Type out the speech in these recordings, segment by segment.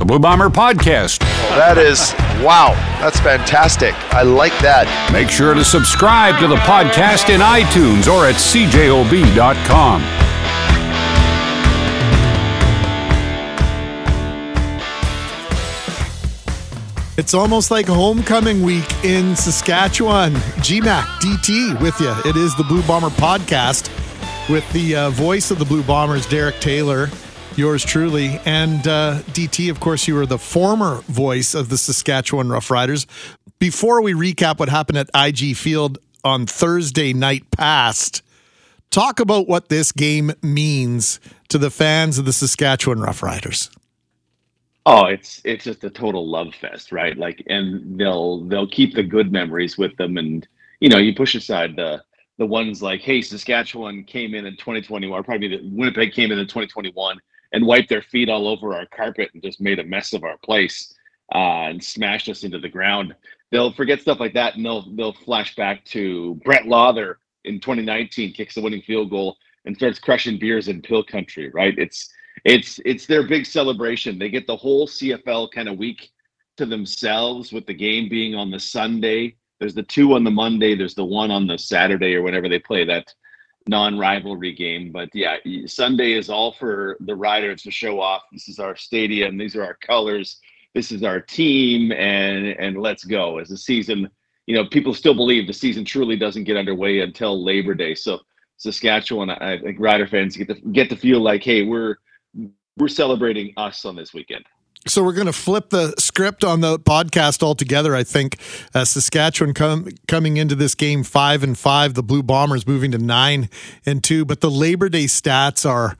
the Blue Bomber Podcast. That is, wow, that's fantastic. I like that. Make sure to subscribe to the podcast in iTunes or at cjob.com. It's almost like homecoming week in Saskatchewan. GMAC DT with you. It is the Blue Bomber podcast with the uh, voice of the Blue Bombers, Derek Taylor, yours truly. And uh, DT, of course, you were the former voice of the Saskatchewan Roughriders. Before we recap what happened at IG Field on Thursday night past, talk about what this game means to the fans of the Saskatchewan Roughriders. Oh, it's it's just a total love fest, right? Like, and they'll they'll keep the good memories with them, and you know, you push aside the the ones like, hey, Saskatchewan came in in 2021, or probably Winnipeg came in in 2021 and wiped their feet all over our carpet and just made a mess of our place uh, and smashed us into the ground. They'll forget stuff like that, and they'll they'll flash back to Brett Lauther in 2019 kicks the winning field goal and starts crushing beers in Pill Country, right? It's it's it's their big celebration. They get the whole CFL kind of week to themselves with the game being on the Sunday. There's the two on the Monday. There's the one on the Saturday or whenever they play that non-rivalry game. But yeah, Sunday is all for the riders to show off. This is our stadium. These are our colors. This is our team, and and let's go. As the season, you know, people still believe the season truly doesn't get underway until Labor Day. So Saskatchewan, I think rider fans get to get to feel like, hey, we're we're celebrating us on this weekend. So we're going to flip the script on the podcast altogether. I think uh, Saskatchewan com- coming into this game five and five, the Blue Bombers moving to nine and two. But the Labor Day stats are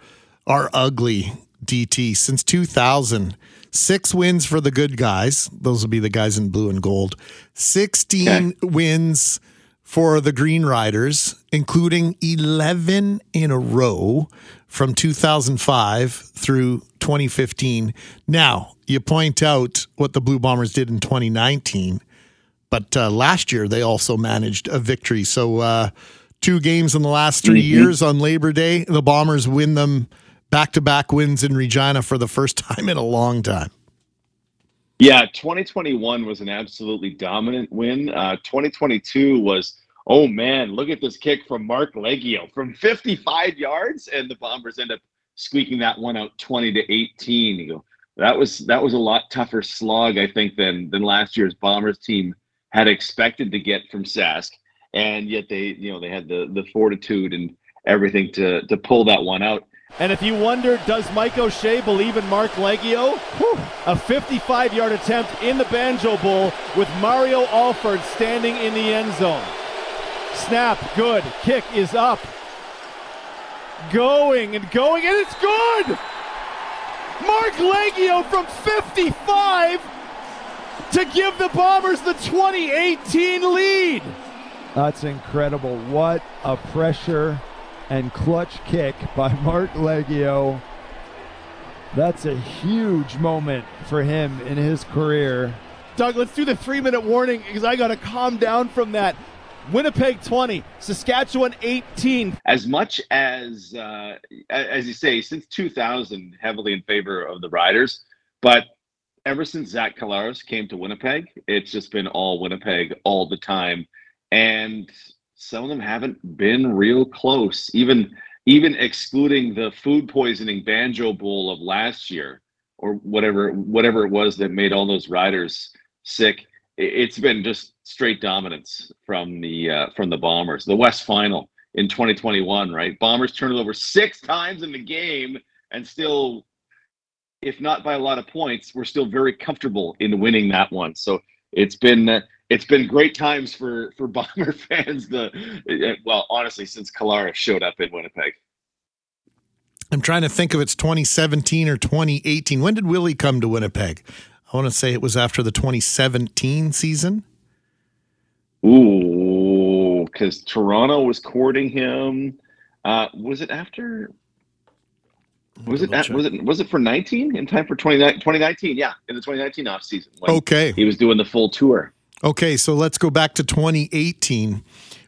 are ugly. DT since 2000, six wins for the good guys. Those will be the guys in blue and gold. 16 okay. wins for the Green Riders, including 11 in a row from 2005 through 2015. Now, you point out what the Blue Bombers did in 2019, but uh, last year they also managed a victory. So, uh, two games in the last 3 mm-hmm. years on Labor Day, the Bombers win them back to back wins in Regina for the first time in a long time. Yeah, 2021 was an absolutely dominant win. Uh, 2022 was oh man, look at this kick from Marc Liegghio from 55 yards, and the Bombers end up squeaking that one out 20 to 18. You go, that was that was a lot tougher slog, I think, than than last year's Bombers team had expected to get from Sask, and yet they, you know, they had the the fortitude and everything to to pull that one out. And if you wonder, does Mike O'Shea believe in Marc Liegghio? A 55 yard attempt in the Banjo Bowl with Mario Alford standing in the end zone. Snap, good. Kick is up. Going and going, and it's good! Marc Liegghio from 55 to give the Bombers the 2018 lead. That's incredible. What a pressure and clutch kick by Marc Liegghio. That's a huge moment for him in his career. Doug, let's do the three minute warning because I got to calm down from that. Winnipeg 20, Saskatchewan 18. As much as, uh, as you say, since 2000, heavily in favor of the Riders, but ever since Zach Collaros came to Winnipeg, it's just been all Winnipeg all the time. And some of them haven't been real close, even even excluding the food poisoning banjo bowl of last year or whatever whatever it was that made all those riders sick it's been just straight dominance from the uh, from the Bombers. The West Final in 2021, right? Bombers turned it over six times in the game, and still, if not by a lot of points, we're still very comfortable in winning that one. So it's been uh, it's been great times for for Bomber fans. The uh, well, honestly, since Collaros showed up in Winnipeg. I'm trying to think if it's 2017 or 2018. When did Willie come to Winnipeg? I want to say it was after the 2017 season. Ooh, because Toronto was courting him. Uh, was it after? Was it, at, was it was it for 19 in time for 2019? Yeah, in the 2019 off season. Okay, he was doing the full tour. Okay, so let's go back to 2018.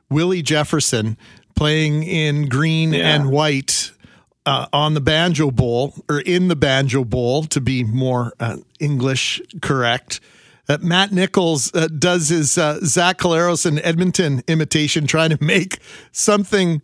Willie Jefferson playing in green yeah. and white uh, on the Banjo Bowl, or in the Banjo Bowl, to be more uh, English correct. Uh, Matt Nichols uh, does his uh, Zach Collaros and Edmonton imitation, trying to make something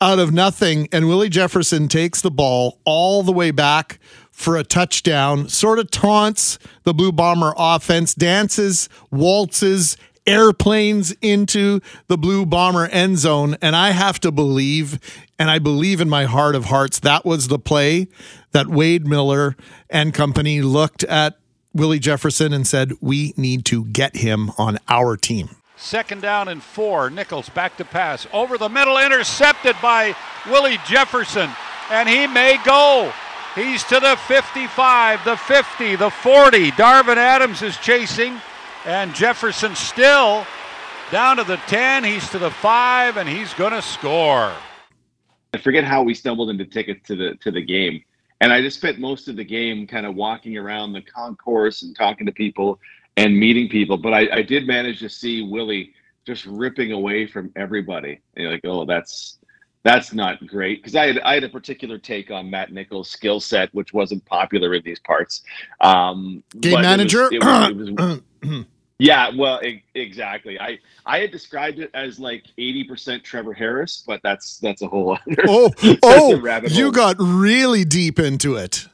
out of nothing. And Willie Jefferson takes the ball all the way back for a touchdown, sort of taunts the Blue Bomber offense, dances, waltzes, airplanes into the Blue Bomber end zone. And I have to believe, and I believe in my heart of hearts, that was the play that Wade Miller and company looked at Willie Jefferson and said, We need to get him on our team. Second down and four. Nichols back to pass. Over the middle, intercepted by Willie Jefferson. And he may go. He's to the 55, the 50, the 40. Darvin Adams is chasing. And Jefferson still down to the 10. He's to the 5, and he's going to score. I forget how we stumbled into tickets to the to the game. And I just spent most of the game kind of walking around the concourse and talking to people and meeting people. But I, I did manage to see Willie just ripping away from everybody. And you're like, oh, that's that's not great because I had I had a particular take on Matt Nichols' skill set, which wasn't popular in these parts. Um, Game manager. It was, it was, it was, yeah, well, e- exactly. I I had described it as like eighty percent Trevor Harris, but that's that's a whole other. Oh, oh, you got really deep into it.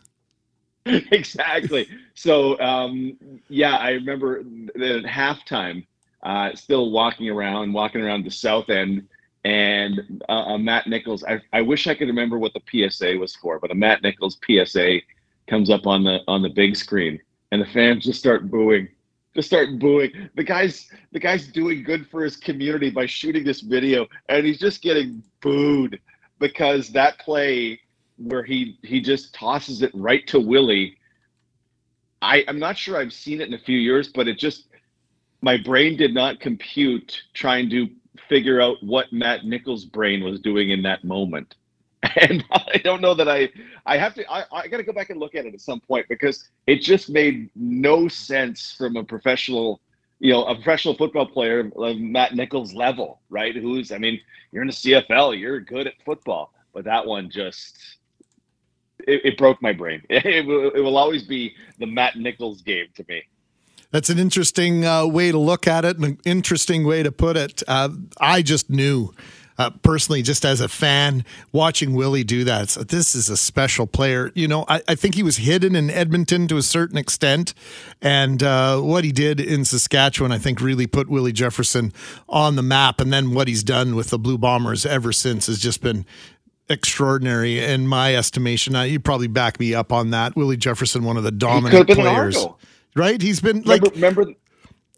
exactly. So, um, yeah, I remember at halftime, uh, still walking around, walking around the south end, and uh, uh Matt Nichols. I, I wish I could remember what the PSA was for, but a Matt Nichols PSA comes up on the on the big screen, and the fans just start booing just start booing. The guy's the guy's doing good for his community by shooting this video, and he's just getting booed because that play where he he just tosses it right to Willie. I I'm not sure I've seen it in a few years, but it just my brain did not compute trying to figure out what Matt Nichols' brain was doing in that moment. and I don't know that I I have to I, I got to go back and look at it at some point because it just made no sense from a professional you know a professional football player of Matt Nichols level right? Who's I mean you're in the CFL you're good at football but that one just it, it broke my brain. It, will, it will always be the Matt Nichols game to me. That's an interesting uh, way to look at it an interesting way to put it. Uh, I just knew uh, personally, just as a fan, watching Willie do that, so this is a special player. You know, I, I, think he was hidden in Edmonton to a certain extent, and uh, what he did in Saskatchewan, I think, really put Willie Jefferson on the map. And then what he's done with the Blue Bombers ever since has just been extraordinary in my estimation. You probably back me up on that. Willie Jefferson, one of the dominant players. Right? He's been like remember, remember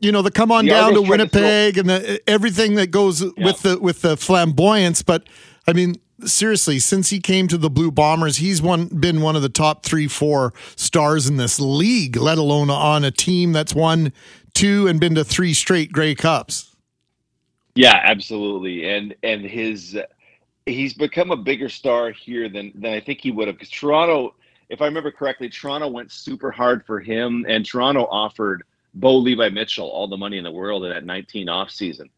you know the come on the down to Winnipeg and the, everything that goes yeah. with the with the flamboyance. But I mean, seriously, since he came to the Blue Bombers, he's one been one of the top three, four stars in this league. Let alone on a team that's won two and been to three straight Grey Cups. Yeah, absolutely, and and his he's become a bigger star here than than I think he would have. Because Toronto, if I remember correctly, Toronto went super hard for him, and Toronto offered Bo Levi Mitchell all the money in the world in that 19 off season.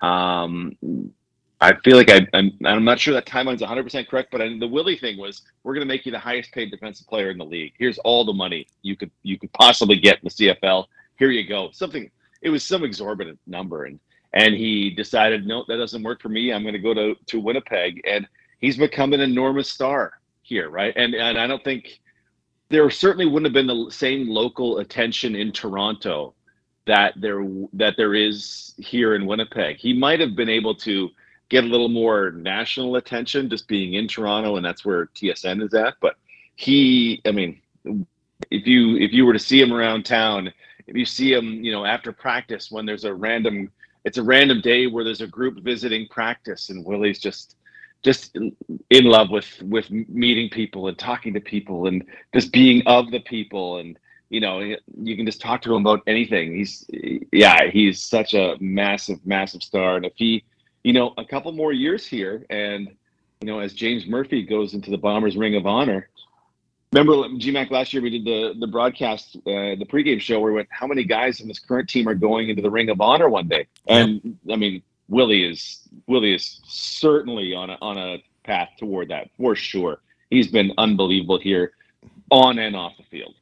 Um, I feel like I, I'm, I'm not sure that timeline's 100% correct, but I, the Willie thing was we're going to make you the highest paid defensive player in the league. Here's all the money you could you could possibly get in the CFL. Here you go. Something it was some exorbitant number, and and he decided no, that doesn't work for me. I'm going to go to to Winnipeg, and he's become an enormous star here, right? And and I don't think there certainly wouldn't have been the same local attention in Toronto that there that there is here in Winnipeg. He might have been able to get a little more national attention just being in Toronto and that's where TSN is at, but he I mean if you if you were to see him around town, if you see him, you know, after practice when there's a random it's a random day where there's a group visiting practice and Willie's just just in love with with meeting people and talking to people and just being of the people. And you know you can just talk to him about anything. He's yeah he's such a massive massive star. And if he you know a couple more years here and you know as james murphy goes into the bombers ring of honor remember gmac last year we did the the broadcast uh, the pregame show where we went how many guys in this current team are going into the ring of honor one day? And i mean Willie is Willie is certainly on a on a path toward that for sure. he's been unbelievable here, on and off the field.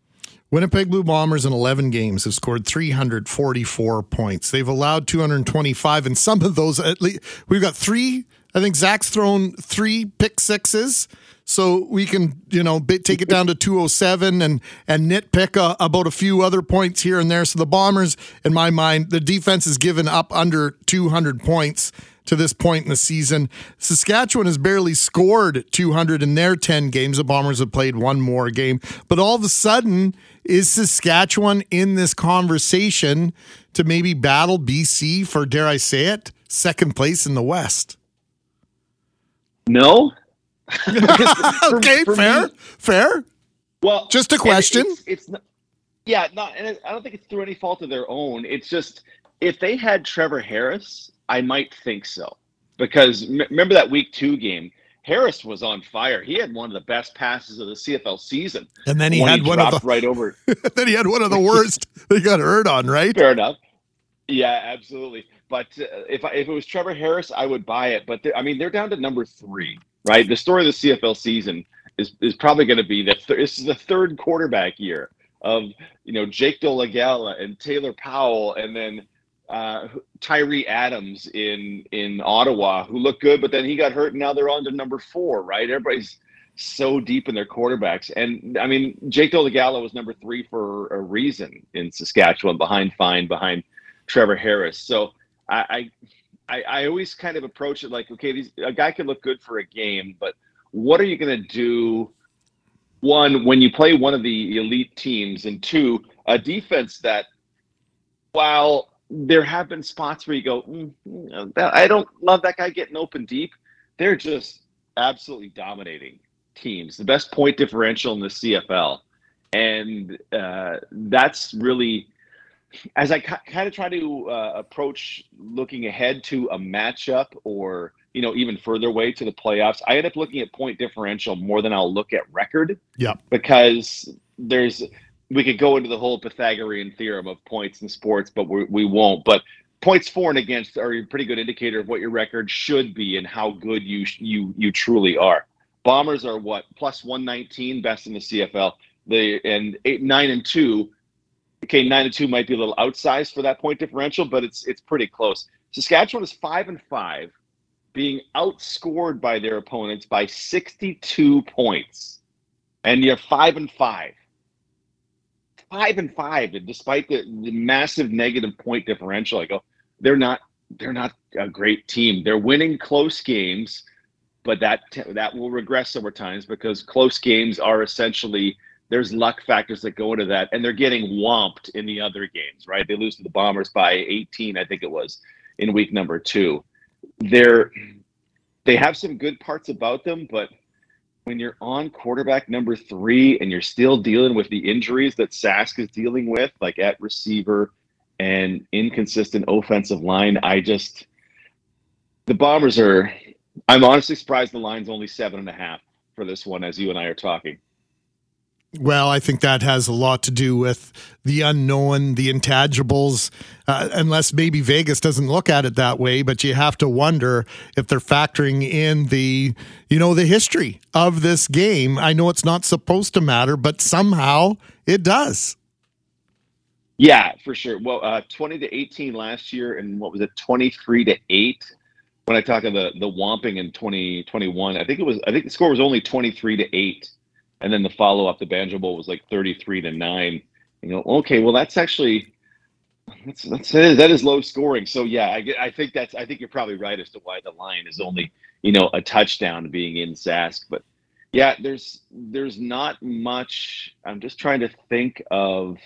Winnipeg Blue Bombers in 11 games have scored 344 points. They've allowed 225, and some of those, at least, we've got three. I think Zach's thrown three pick sixes, so we can, you know, take it down to 207 and and nitpick uh, about a few other points here and there. So the Bombers, in my mind, the defense has given up under 200 points to this point in the season. Saskatchewan has barely scored 200 in their 10 games. The Bombers have played one more game, but all of a sudden is Saskatchewan in this conversation to maybe battle BC for, dare I say it, second place in the West? No. okay, for, for fair, me, fair. Well, just a question. It's, it's not, yeah, not, and I don't think it's through any fault of their own. It's just if they had Trevor Harris, I might think so. Because m- remember that week two game, Harris was on fire. He had one of the best passes of the CFL season. And then he had he one of the right over. then he had one of the worst. he got hurt on, right? Fair enough. Yeah, absolutely. But uh, if I, if it was Trevor Harris, I would buy it. But I mean, they're down to number three, right? The story of the CFL season is is probably going to be that th- this is the third quarterback year of you know Jake Dolegala and Taylor Powell, and then uh, Tyrie Adams in in Ottawa, who looked good, but then he got hurt, and now they're on to number four. Right? Everybody's so deep in their quarterbacks, and I mean, Jake Dolegala was number three for a reason in Saskatchewan, behind Fine, behind Trevor Harris. So I, I, I always kind of approach it like, okay, these, a guy can look good for a game, but what are you going to do? One, when you play one of the elite teams, and two, a defense that, while there have been spots where you go, mm, I don't love that guy getting open deep. They're just absolutely dominating teams, the best point differential in the CFL. And uh, that's really, as I kind of try to uh, approach looking ahead to a matchup or, you know, even further away to the playoffs, I end up looking at point differential more than I'll look at record. Yeah. Because there's, we could go into the whole Pythagorean theorem of points in sports, but we, we won't. But points for and against are a pretty good indicator of what your record should be and how good you you you truly are. Bombers are what plus one nineteen, best in the CFL. They and eight nine and two. Okay, nine and two might be a little outsized for that point differential, but it's it's pretty close. Saskatchewan is five and five, being outscored by their opponents by sixty two points, and you're five and five five and five, despite the, the massive negative point differential, I go, they're not they're not a great team. They're winning close games, but that that will regress over times because close games are essentially there's luck factors that go into that, and they're getting whomped in the other games, right? They lose to the Bombers by 18, I think it was, in week number two. They're they have some good parts about them, but when you're on quarterback number three and you're still dealing with the injuries that Sask is dealing with, like at receiver and inconsistent offensive line, I just the Bombers are. I'm honestly surprised the line's only seven and a half for this one, as you and I are talking. Well, I think that has a lot to do with the unknown, the intangibles, uh, unless maybe Vegas doesn't look at it that way. But you have to wonder if they're factoring in the, you know, the history of this game. I know it's not supposed to matter, but somehow it does. Yeah, for sure. Well, uh, 20 to 18 last year, and what was it, 23 to 8? When I talk of the, the Womping in 2021, I think it was, I think the score was only 23 to 8 and then the follow up, the Banjo Bowl was like 33 to nine. You know, okay, well that's actually that's, that's that is, that is low scoring. So yeah, I, I think that's I think you're probably right as to why the line is only you know a touchdown being in Sask, but yeah, there's there's not much. I'm just trying to think of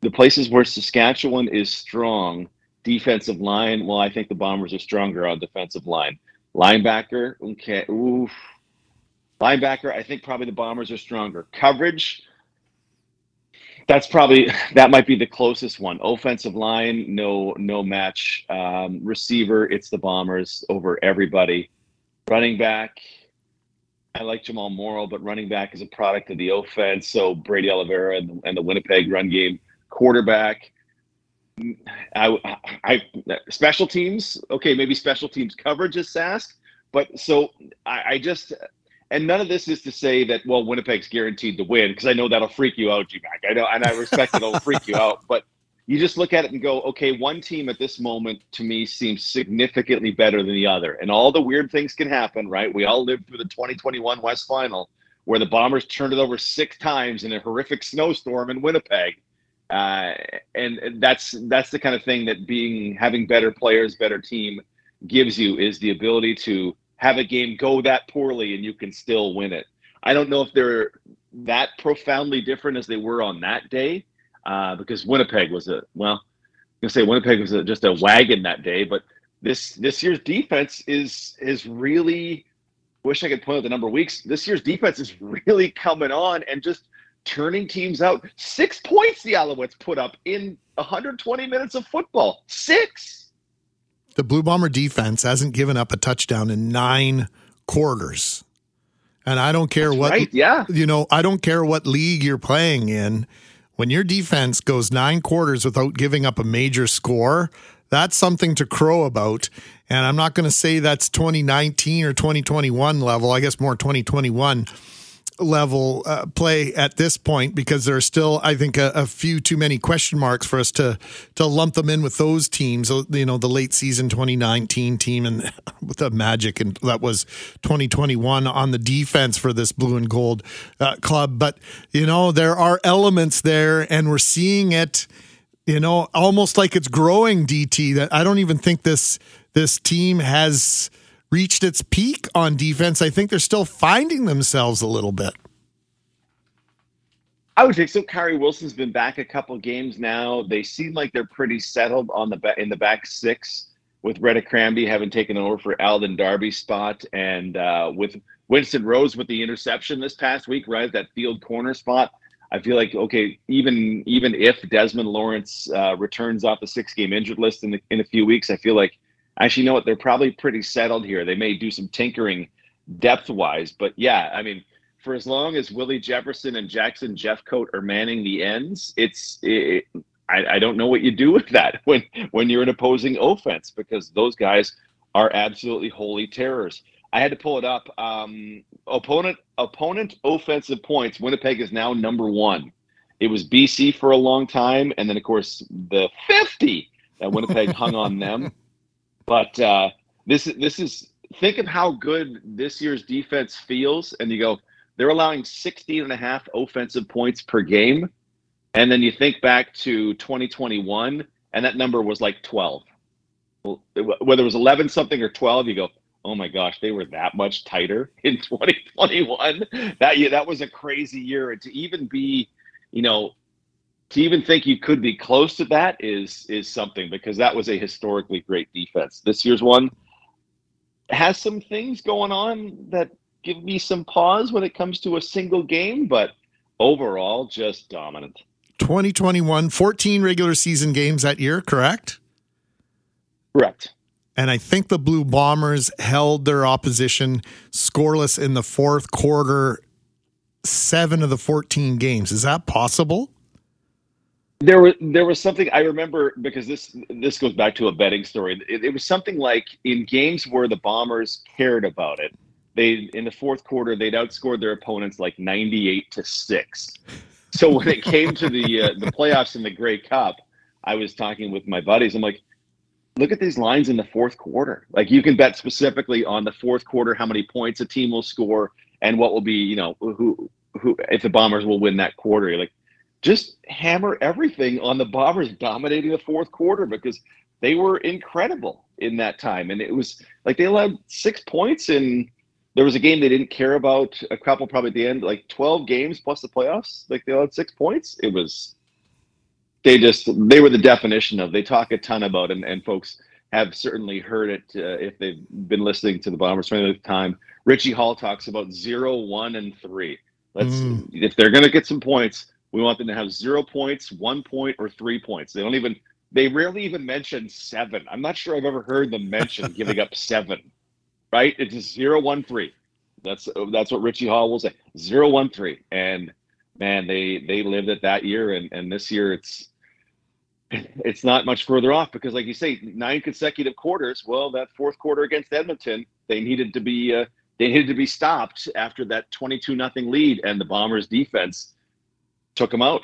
the places where Saskatchewan is strong. Defensive line, well, I think the Bombers are stronger on defensive line. Linebacker, okay, oof, Linebacker, I think probably the Bombers are stronger. Coverage, that's probably that might be the closest one. Offensive line, no no match. Um, receiver, it's the Bombers over everybody. Running back, I like Jamal Morrow, but running back is a product of the offense. So Brady Oliveira and, and the Winnipeg run game. Quarterback, I, I special teams. Okay, maybe special teams coverage is Sask, but so I, I just and none of this is to say that well Winnipeg's guaranteed to win because I know that'll freak you out, GMAC. I know, and I respect it'll freak you out, but you just look at it and go, okay, one team at this moment to me seems significantly better than the other, and all the weird things can happen, right? We all lived through the 2021 West Final where the Bombers turned it over six times in a horrific snowstorm in Winnipeg. Uh, and that's that's the kind of thing that being having better players, better team gives you is the ability to have a game go that poorly and you can still win it. I don't know if they're that profoundly different as they were on that day, uh, because Winnipeg was a well, I'm gonna say Winnipeg was a, just a wagon that day, but this this year's defense is is really wish I could point out the number of weeks. This year's defense is really coming on and just turning teams out. Six points the Alouettes put up in 120 minutes of football. Six. The Blue Bomber defense hasn't given up a touchdown in nine quarters. And I don't care That's what right, yeah. you know, I don't care what league you're playing in. When your defense goes nine quarters without giving up a major score, that's something to crow about. And I'm not going to say that's 2019 or 2021 level. I guess more 2021 level uh, play at this point because there are still, I think, a, a, few too many question marks for us to to lump them in with those teams. You know, the late season 2019 team and with the Magic, and that was 2021 on the defense for this blue and gold uh, club. But you know, there are elements there, and we're seeing it you know, almost like it's growing. DT that I don't even think this this team has reached its peak on defense. I think they're still finding themselves a little bit. I would think so. Kyrie Wilson's been back a couple games now. They seem like they're pretty settled on the in the back six with Redha Kramdi having taken over for Alden Darby's spot, and uh, with Winston Rose with the interception this past week, right at that field corner spot. I feel like okay, even even if Desmond Lawrence uh, returns off the six game injured list in the, in a few weeks, I feel like actually you know what they're probably pretty settled here. They may do some tinkering depth wise, but yeah, I mean for as long as Willie Jefferson and Jackson Jeffcoat are manning the ends, it's it, I, I don't know what you do with that when when you're an opposing offense because those guys are absolutely holy terrors. I had to pull it up. Um, opponent opponent offensive points. Winnipeg is now number one. It was BC for a long time, and then of course the 50 that Winnipeg hung on them. But uh, this this is think of how good this year's defense feels, and you go, they're allowing 16 and a half offensive points per game, and then you think back to 2021, and that number was like 12. Whether it was 11 something or 12, you go, oh my gosh, they were that much tighter in 2021. That year, that was a crazy year. And to even be, you know, to even think you could be close to that is is something because that was a historically great defense. This year's one has some things going on that give me some pause when it comes to a single game, but overall just dominant. 2021, 14 regular season games that year, correct? Correct. And I think the Blue Bombers held their opposition scoreless in the fourth quarter, seven of the 14 games. Is that possible? There was there was something I remember because this this goes back to a betting story. It, it was something like in games where the Bombers cared about it, they in the fourth quarter they'd outscored their opponents like 98 to six. So when it came to the uh, the playoffs in the Grey Cup, I was talking with my buddies. I'm like, look at these lines in the fourth quarter. Like you can bet specifically on the fourth quarter how many points a team will score and what will be, you know, who who if the Bombers will win that quarter. You're like just hammer everything on the Bombers dominating the fourth quarter because they were incredible in that time. And it was like they allowed six points and there was a game they didn't care about, a couple probably at the end, like 12 games plus the playoffs. Like they allowed six points. It was they just they were the definition of they talk a ton about and, and folks have certainly heard it uh, if they've been listening to the bombers for any time richie hall talks about zero one and three let's mm. if they're going to get some points we want them to have zero points one point or three points. They don't even they rarely even mention seven. I'm not sure i've ever heard them mention giving up seven right? It's just zero one three. That's that's what richie hall will say zero one three. And man they they lived it that year. And and this year it's it's not much further off because, like you say, nine consecutive quarters. Well, that fourth quarter against Edmonton, they needed to be uh, they needed to be stopped after that 22 nothing lead, and the Bombers defense took them out.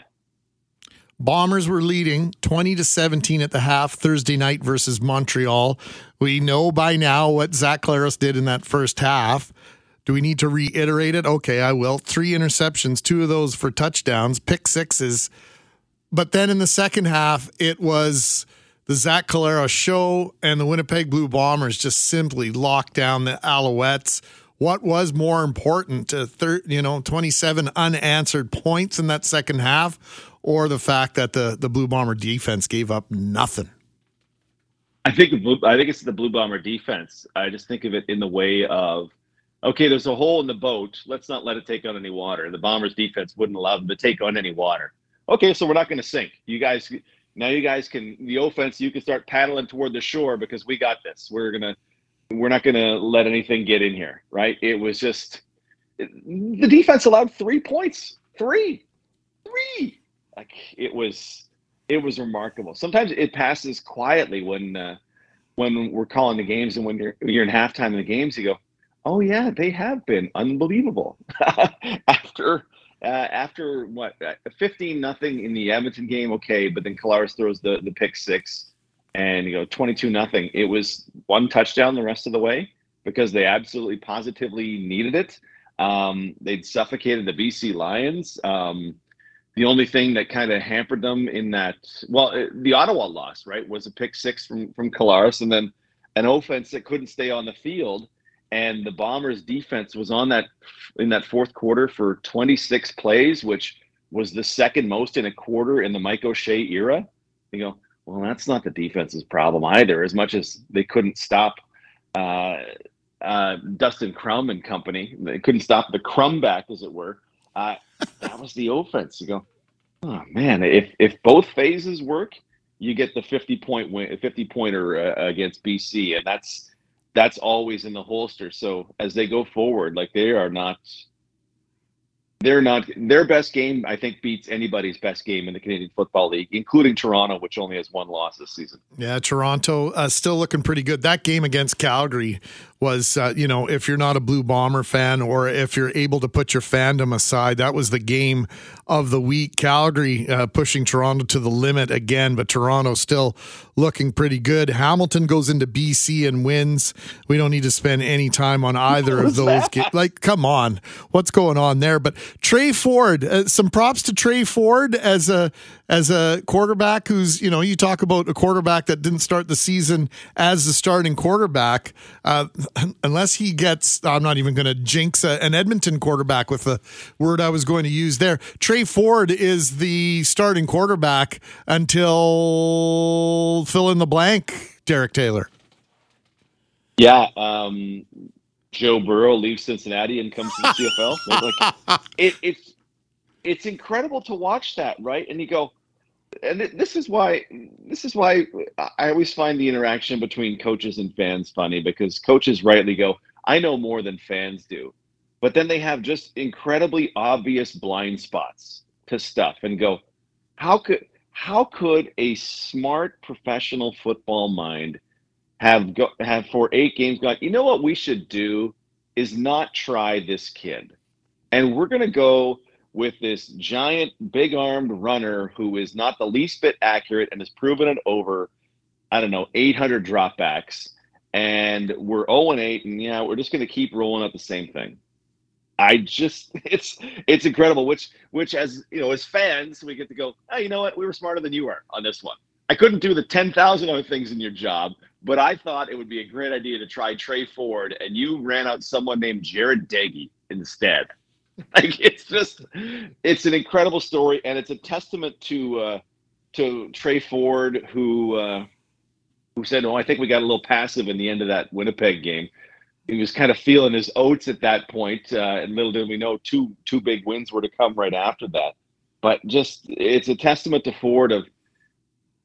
Bombers were leading 20 to 17 at the half Thursday night versus Montreal. We know by now what Zach Collaros did in that first half. Do we need to reiterate it? Okay, I will. Three interceptions, two of those for touchdowns, pick sixes. But then in the second half, it was the Zach Collaros show and the Winnipeg Blue Bombers just simply locked down the Alouettes. What was more important to thir- you know 27 unanswered points in that second half or the fact that the the Blue Bomber defense gave up nothing? I think I think it's the Blue Bomber defense. I just think of it in the way of okay, there's a hole in the boat. Let's not let it take on any water. The Bombers defense wouldn't allow them to take on any water. Okay, so we're not going to sink. You guys now you guys can the offense you can start paddling toward the shore because we got this. We're going to we're not going to let anything get in here, right? It was just the defense allowed 3 points. 3. 3 like it was it was remarkable. Sometimes it passes quietly when uh, when we're calling the games and when you're you're in halftime in the games, you go, "Oh yeah, they have been unbelievable." after uh, after what uh, fifteen nothing in the Edmonton game, okay, but then Collaros throws the the pick six, and you know twenty two nothing. It was one touchdown the rest of the way because they absolutely positively needed it. Um, they'd suffocated the BC Lions. Um, the only thing that kind of hampered them in that, well, uh, the Ottawa loss, right, was a pick six from from Collaros, and then an offense that couldn't stay on the field, and the Bombers' defense was on that in that fourth quarter for 26 plays, which was the second most in a quarter in the Mike O'Shea era. You go, well, that's not the defense's problem either. As much as they couldn't stop uh, uh, Dustin Crum and company, they couldn't stop the Crum back, as it were. Uh, that was the offense. You go, oh man, if if both phases work, you get the fifty point win, fifty pointer uh, against BC, and that's that's always in the holster. So as they go forward, like they are not they're not their best game. I think beats anybody's best game in the Canadian Football League, including Toronto, which only has one loss this season. Yeah, Toronto uh, still looking pretty good. That game against Calgary was, uh, you know, if you're not a Blue Bomber fan or if you're able to put your fandom aside, that was the game of the week. Calgary uh, pushing Toronto to the limit again, but Toronto still looking pretty good. Hamilton goes into BC and wins. We don't need to spend any time on either of those. Like, come on, what's going on there? But Tre Ford, uh, some props to Tre Ford as a as a quarterback who's, you know, you talk about a quarterback that didn't start the season as the starting quarterback. Uh, unless he gets, I'm not even going to jinx a, an Edmonton quarterback with the word I was going to use there. Tre Ford is the starting quarterback until fill in the blank, Derek Taylor. Yeah. Um, Joe Burrow leaves Cincinnati and comes to the CFL. Like, it, it's it's incredible to watch that, right? And you go, and this is why this is why I always find the interaction between coaches and fans funny because coaches rightly go, "I know more than fans do," but then they have just incredibly obvious blind spots to stuff and go, "How could how could a smart professional football mind have go, have for eight games gone? You know what we should do is not try this kid, and we're going to go." With this giant, big armed runner who is not the least bit accurate and has proven it over, I don't know, 800 dropbacks. And we're 0 and 8, and yeah, we're just going to keep rolling out the same thing. I just it's it's incredible. Which which as you know, as fans, we get to go. Oh, you know what? We were smarter than you are on this one. I couldn't do the ten thousand other things in your job, but I thought it would be a great idea to try Tre Ford, and you ran out someone named Jarret Doege instead. like it's just it's an incredible story and it's a testament to uh to Tre Ford who uh who said oh i think we got a little passive in the end of that winnipeg game. He was kind of feeling his oats at that point uh, and little did we know two two big wins were to come right after that. But just it's a testament to ford of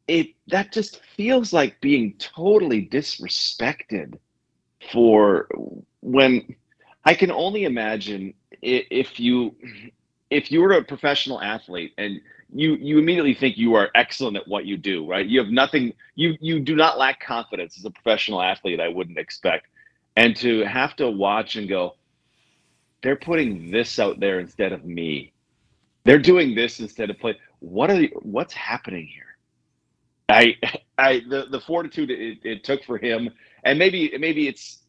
it that just feels like being totally disrespected for when i can only imagine if you if you were a professional athlete and you you immediately think you are excellent at what you do right you have nothing you you do not lack confidence as a professional athlete i wouldn't expect and to have to watch and go, they're putting this out there instead of me. They're doing this instead of play. What are the, what's happening here? I I the, the fortitude it, it took for him, and maybe maybe it's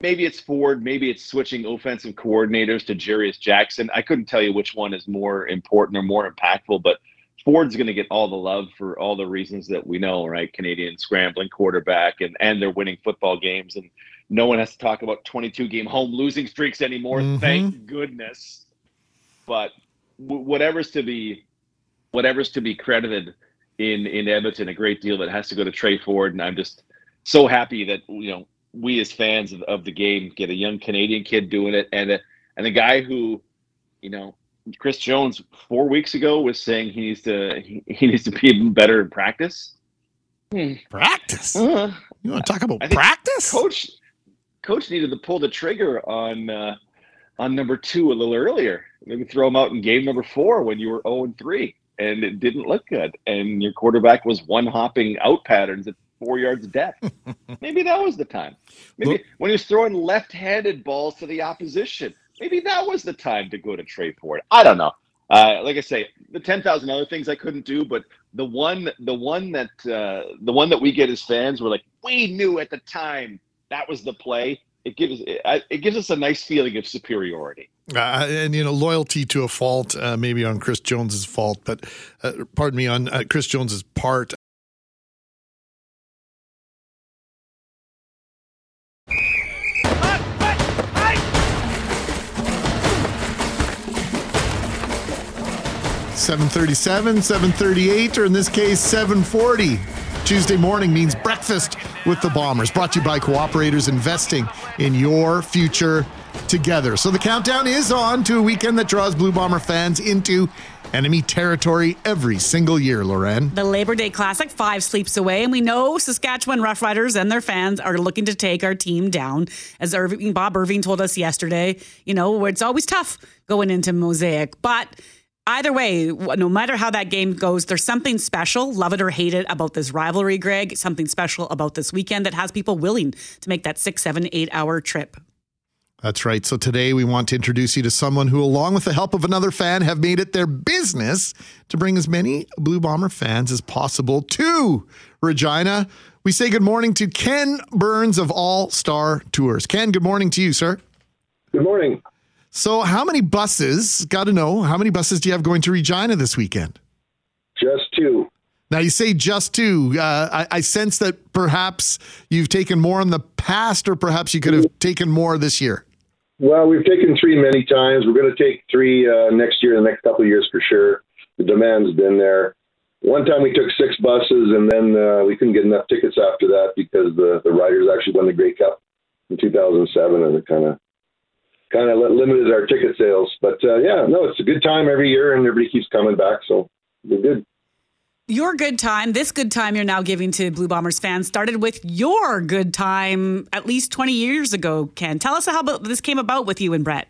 maybe it's Ford, maybe it's switching offensive coordinators to Jarious Jackson. I couldn't tell you which one is more important or more impactful, but Ford's going to get all the love for all the reasons that we know, right? Canadian scrambling quarterback, and and they're winning football games, and no one has to talk about 22 game home losing streaks anymore. Mhm. Thank goodness. But w- whatever's to be, whatever's to be credited in in Edmonton, a great deal that has to go to Tre Ford, and I'm just so happy that you know we as fans of, of the game get a young Canadian kid doing it, and a and a guy who, you know, Chris Jones four weeks ago was saying he needs to he, he needs to be even better in practice. Practice. Uh, You want to talk about I practice? coach coach needed to pull the trigger on uh, on number two a little earlier. Maybe throw him out in game number four when you were 0 and 3 and it didn't look good. And your quarterback was one hopping out patterns at four yards of depth. Maybe that was the time. Maybe Look- when he was throwing left handed balls to the opposition, maybe that was the time to go to Tre Ford. I don't know. Uh, like I say, the ten thousand other things I couldn't do, but the one, the one that, uh, the one that we get as fans, were like, we knew at the time that was the play. It gives it, it gives us a nice feeling of superiority. Uh, and you know loyalty to a fault, uh, maybe on Chris Jones's fault, but uh, pardon me on uh, Chris Jones's part. Seven thirty-seven, seven thirty-eight, or in this case, seven forty. Tuesday morning means breakfast with the Bombers. Brought to you by Cooperators Investing in your future together. So the countdown is on to a weekend that draws Blue Bomber fans into enemy territory every single year, Loren. The Labor Day Classic, five sleeps away, and we know Saskatchewan Roughriders and their fans are looking to take our team down. As Irving, Bob Irving told us yesterday, you know, it's always tough going into Mosaic, but either way, no matter how that game goes, there's something special, love it or hate it, about this rivalry, Greg. Something special about this weekend that has people willing to make that six, seven, eight hour trip. That's right. So today we want to introduce you to someone who, along with the help of another fan, have made it their business to bring as many Blue Bomber fans as possible to Regina. We say good morning to Ken Burns of All Star Tours. Ken, good morning to you, sir. Good morning. So, how many buses? Got to know how many buses do you have going to Regina this weekend? Just two. Now you say just two. Uh, I, I sense that perhaps you've taken more in the past, or perhaps you could have taken more this year. Well, we've taken three many times. We're going to take three uh, next year, the next couple of years for sure. The demand's been there. One time we took six buses, and then uh, we couldn't get enough tickets after that because the the riders actually won the Grey Cup in 2007, and it kind of kind of limited our ticket sales. But uh, yeah, no, it's a good time every year, and everybody keeps coming back, so we're good. Your good time, this good time you're now giving to Blue Bombers fans, started with your good time at least 20 years ago, Ken. Tell us how this came about with you and Brett.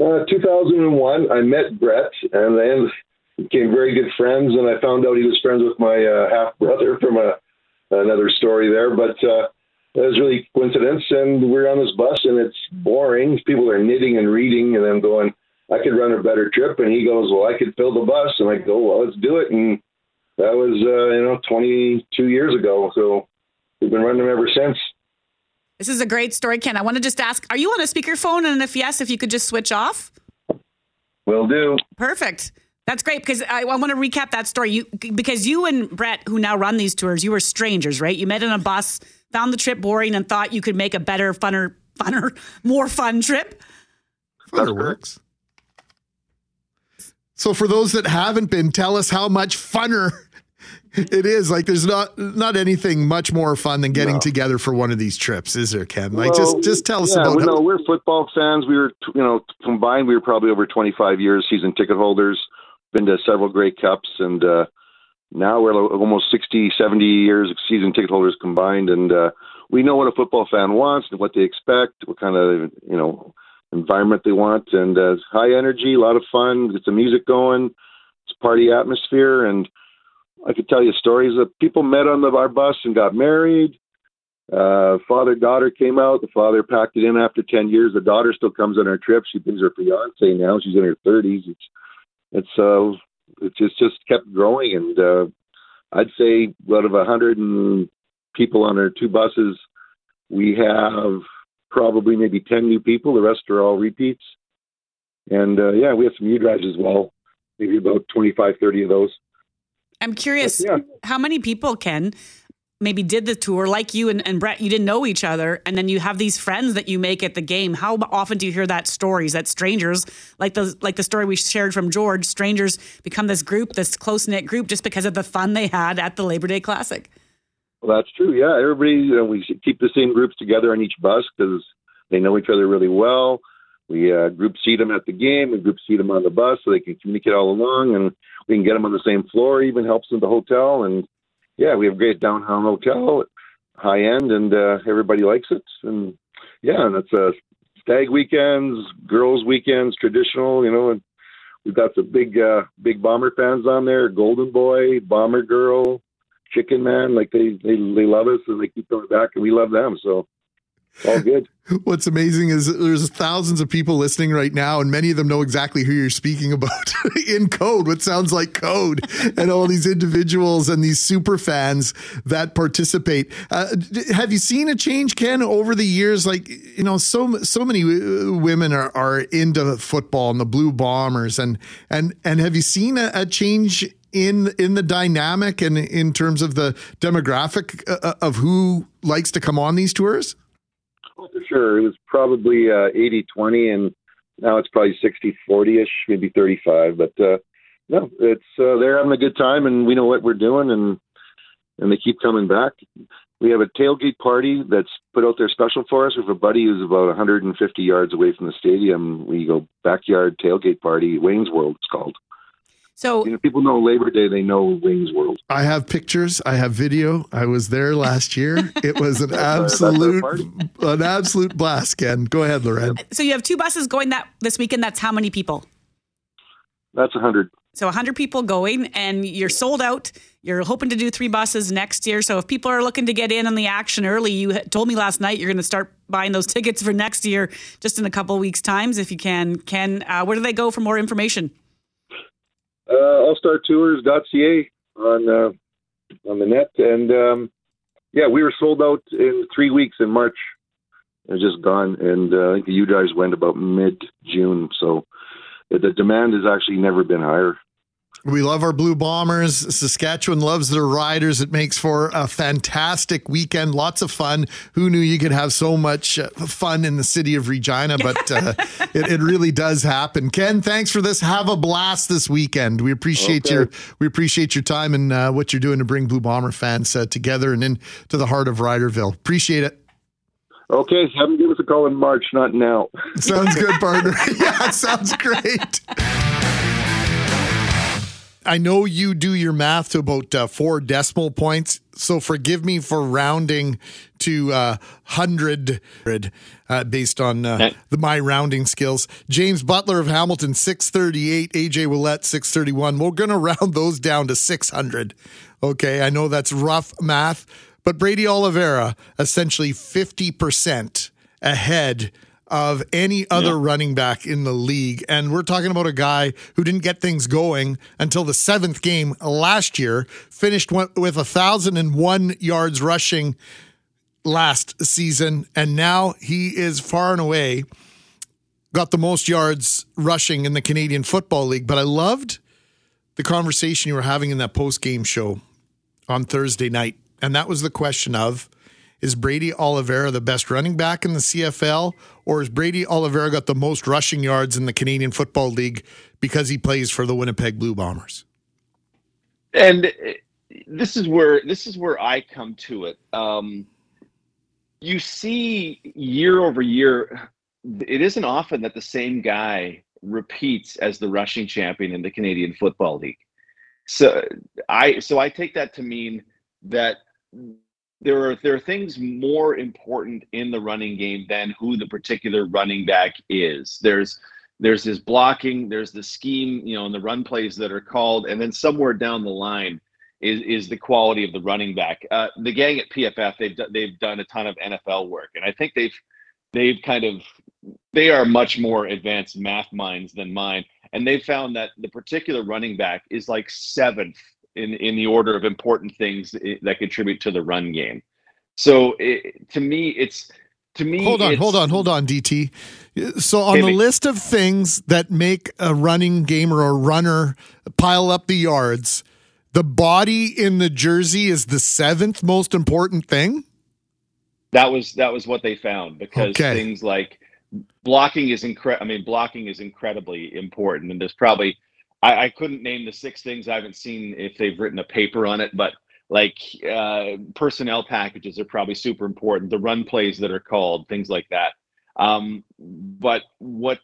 Uh, 2001, I met Brett, and then became very good friends. And I found out he was friends with my uh, half brother from a, another story there. But uh, it was really coincidence. And we're on this bus, and it's boring. People are knitting and reading, and I'm going, I could run a better trip. And he goes, Well, I could fill the bus. And I go, Well, let's do it. And that was, uh, you know, 22 years ago. So we've been running them ever since. This is a great story, Ken. I want to just ask Are you on a speakerphone? And if yes, if you could just switch off? Will do. Perfect. That's great because I, I want to recap that story. You because you and Brett, who now run these tours, you were strangers, right? You met in a bus, found the trip boring, and thought you could make a better, funner, funner, more fun trip. Funner works. So, for those that haven't been, tell us how much funner it is. Like, there's not not anything much more fun than getting No. together for one of these trips, is there, Ken? Like, Well, just just tell us yeah, about. well, how- no, we're football fans. We were, you know, combined, we were probably over 25 years season ticket holders. Been to several great Cups, and uh, now we're almost 60, 70 years of season ticket holders combined. And uh, we know what a football fan wants and what they expect, what kind of, you know, environment they want. And uh, it's high energy, a lot of fun, get the music going, it's party atmosphere. And I could tell you stories of people met on the, our bus and got married. Uh, father daughter came out. The father packed it in after ten years. The daughter still comes on our trip. She brings her fiance now. She's in her thirties. It's it's uh it just just kept growing, and uh, I'd say out of a hundred and people on our two buses, we have probably maybe ten new people. The rest are all repeats, and uh, yeah, we have some new drives as well. Maybe about 25, 30 of those. I'm curious, Yeah. how many people can maybe did the tour like you and, and Brett? You didn't know each other, and then you have these friends that you make at the game. How often do you hear that stories that strangers, like the like the story we shared from George, strangers become this group, this close knit group, just because of the fun they had at the Labor Day Classic? Well, that's true. Yeah, everybody. You know, we keep the same groups together on each bus because they know each other really well. We uh, group seat them at the game. We group seat them on the bus so they can communicate all along, and we can get them on the same floor. Even helps in the hotel, and yeah, we have great downtown hotel, high end, and uh, everybody likes it. And yeah, and it's uh, stag weekends, girls weekends, traditional. You know, and we've got some big uh, big bomber fans on there. Golden Boy, Bomber Girl, Chicken Man. Like they they they love us and they keep coming back, and we love them. So all good. What's amazing is there's thousands of people listening right now, and many of them know exactly who you're speaking about in code, what sounds like code, and all these individuals and these super fans that participate. Uh, have you seen a change, Ken, over the years? Like you know, so so many uh, women are, are into football and the Blue Bombers, and and and have you seen a, a change? In in the dynamic and in terms of the demographic uh, of who likes to come on these tours. Sure. It was probably uh, 80-20, and now it's probably 60-40-ish, maybe 35. But uh, no, it's uh, they're having a good time, and we know what we're doing, and and they keep coming back. We have a tailgate party that's put out there special for us. Have a buddy who's about 150 yards away from the stadium. We go backyard tailgate party, Wayne's World, it's called. So You know, people know Labor Day, they know Wayne's World. I have pictures. I have video. I was there last year. It was an That's our- that's our absolute, an absolute blast. Ken, go ahead, Loren. so you have two buses going that this weekend. That's how many people? That's a 100. So a 100 people going, and you're sold out. You're hoping to do three buses next year. So if people are looking to get in on the action early, you told me last night you're going to start buying those tickets for next year just in a couple of weeks' times if you can. Ken, uh, where do they go for more information? Uh, allstartours.ca on uh, on the net, and um, yeah, we were sold out in three weeks in March. It's just gone, and uh, I think the U guys went about mid June. So the demand has actually never been higher. We love our Blue Bombers. Saskatchewan loves their riders. It makes for a fantastic weekend. Lots of fun. Who knew you could have so much uh, fun in the city of Regina? But uh, it, it really does happen. Ken, thanks for this. Have a blast this weekend. We appreciate Okay. your we appreciate your time and uh, what you're doing to bring Blue Bomber fans uh, together and into the heart of Riderville. Appreciate it. Okay, have them give us a call in March, not now. Sounds good, partner. yeah, sounds great. I know you do your math to about uh, four decimal points, so forgive me for rounding to uh, hundred uh, based on uh, the, my rounding skills. James Butler of Hamilton six thirty eight, AJ Ouellette six thirty one. We're gonna round those down to six hundred. Okay, I know that's rough math, but Brady Oliveira essentially fifty percent ahead of any other running back in the league. And we're talking about a guy who didn't get things going until the seventh game last year, finished with a 1,001 yards rushing last season. And now he is far and away got the most yards rushing in the Canadian Football League. But I loved the conversation you were having in that post game show on Thursday night. And that was the question of is Brady Oliveira the best running back in the CFL, or is Brady Oliveira got the most rushing yards in the Canadian Football League because he plays for the Winnipeg Blue Bombers? and uh, this is where this is where I come to it. Um, you see year over year, it isn't often that the same guy repeats as the rushing champion in the Canadian Football League. So I so I take that to mean that there are there are things more important in the running game than who the particular running back is. There's there's this blocking, there's the scheme, you know, and the run plays that are called, and then somewhere down the line, is is the quality of the running back. Uh, the gang at PFF they've they've done a ton of NFL work, and I think they've they've kind of they are much more advanced math minds than mine, and they found that the particular running back is like seventh in in the order of important things that contribute to the run game. So it, to me, it's to me. Hold on, hold on, hold on, DT. So on the list of things that make a running game or a runner pile up the yards, the body in the jersey is the seventh most important thing. That was that was what they found because okay. things like blocking is incredible. I mean, blocking is incredibly important, and there's probably I, I couldn't name the six things. I haven't seen if they've written a paper on it, but like uh, personnel packages are probably super important. The run plays that are called, things like that. Um, but what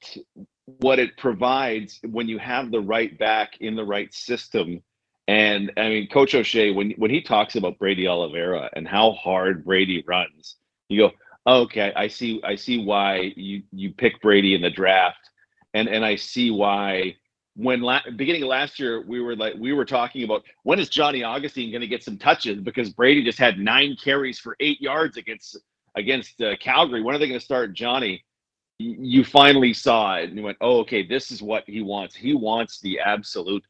what it provides when you have the right back in the right system, and I mean, Coach O'Shea, when when he talks about Brady Oliveira and how hard Brady runs, you go, okay, I see, I see why you you pick Brady in the draft, and and I see why when la- beginning of last year we were like we were talking about when is Johnny Augustine going to get some touches because Brady just had nine carries for eight yards against against uh, Calgary. When are they going to start Johnny? You finally saw it and you went, oh, okay, this is what he wants. He wants the absolute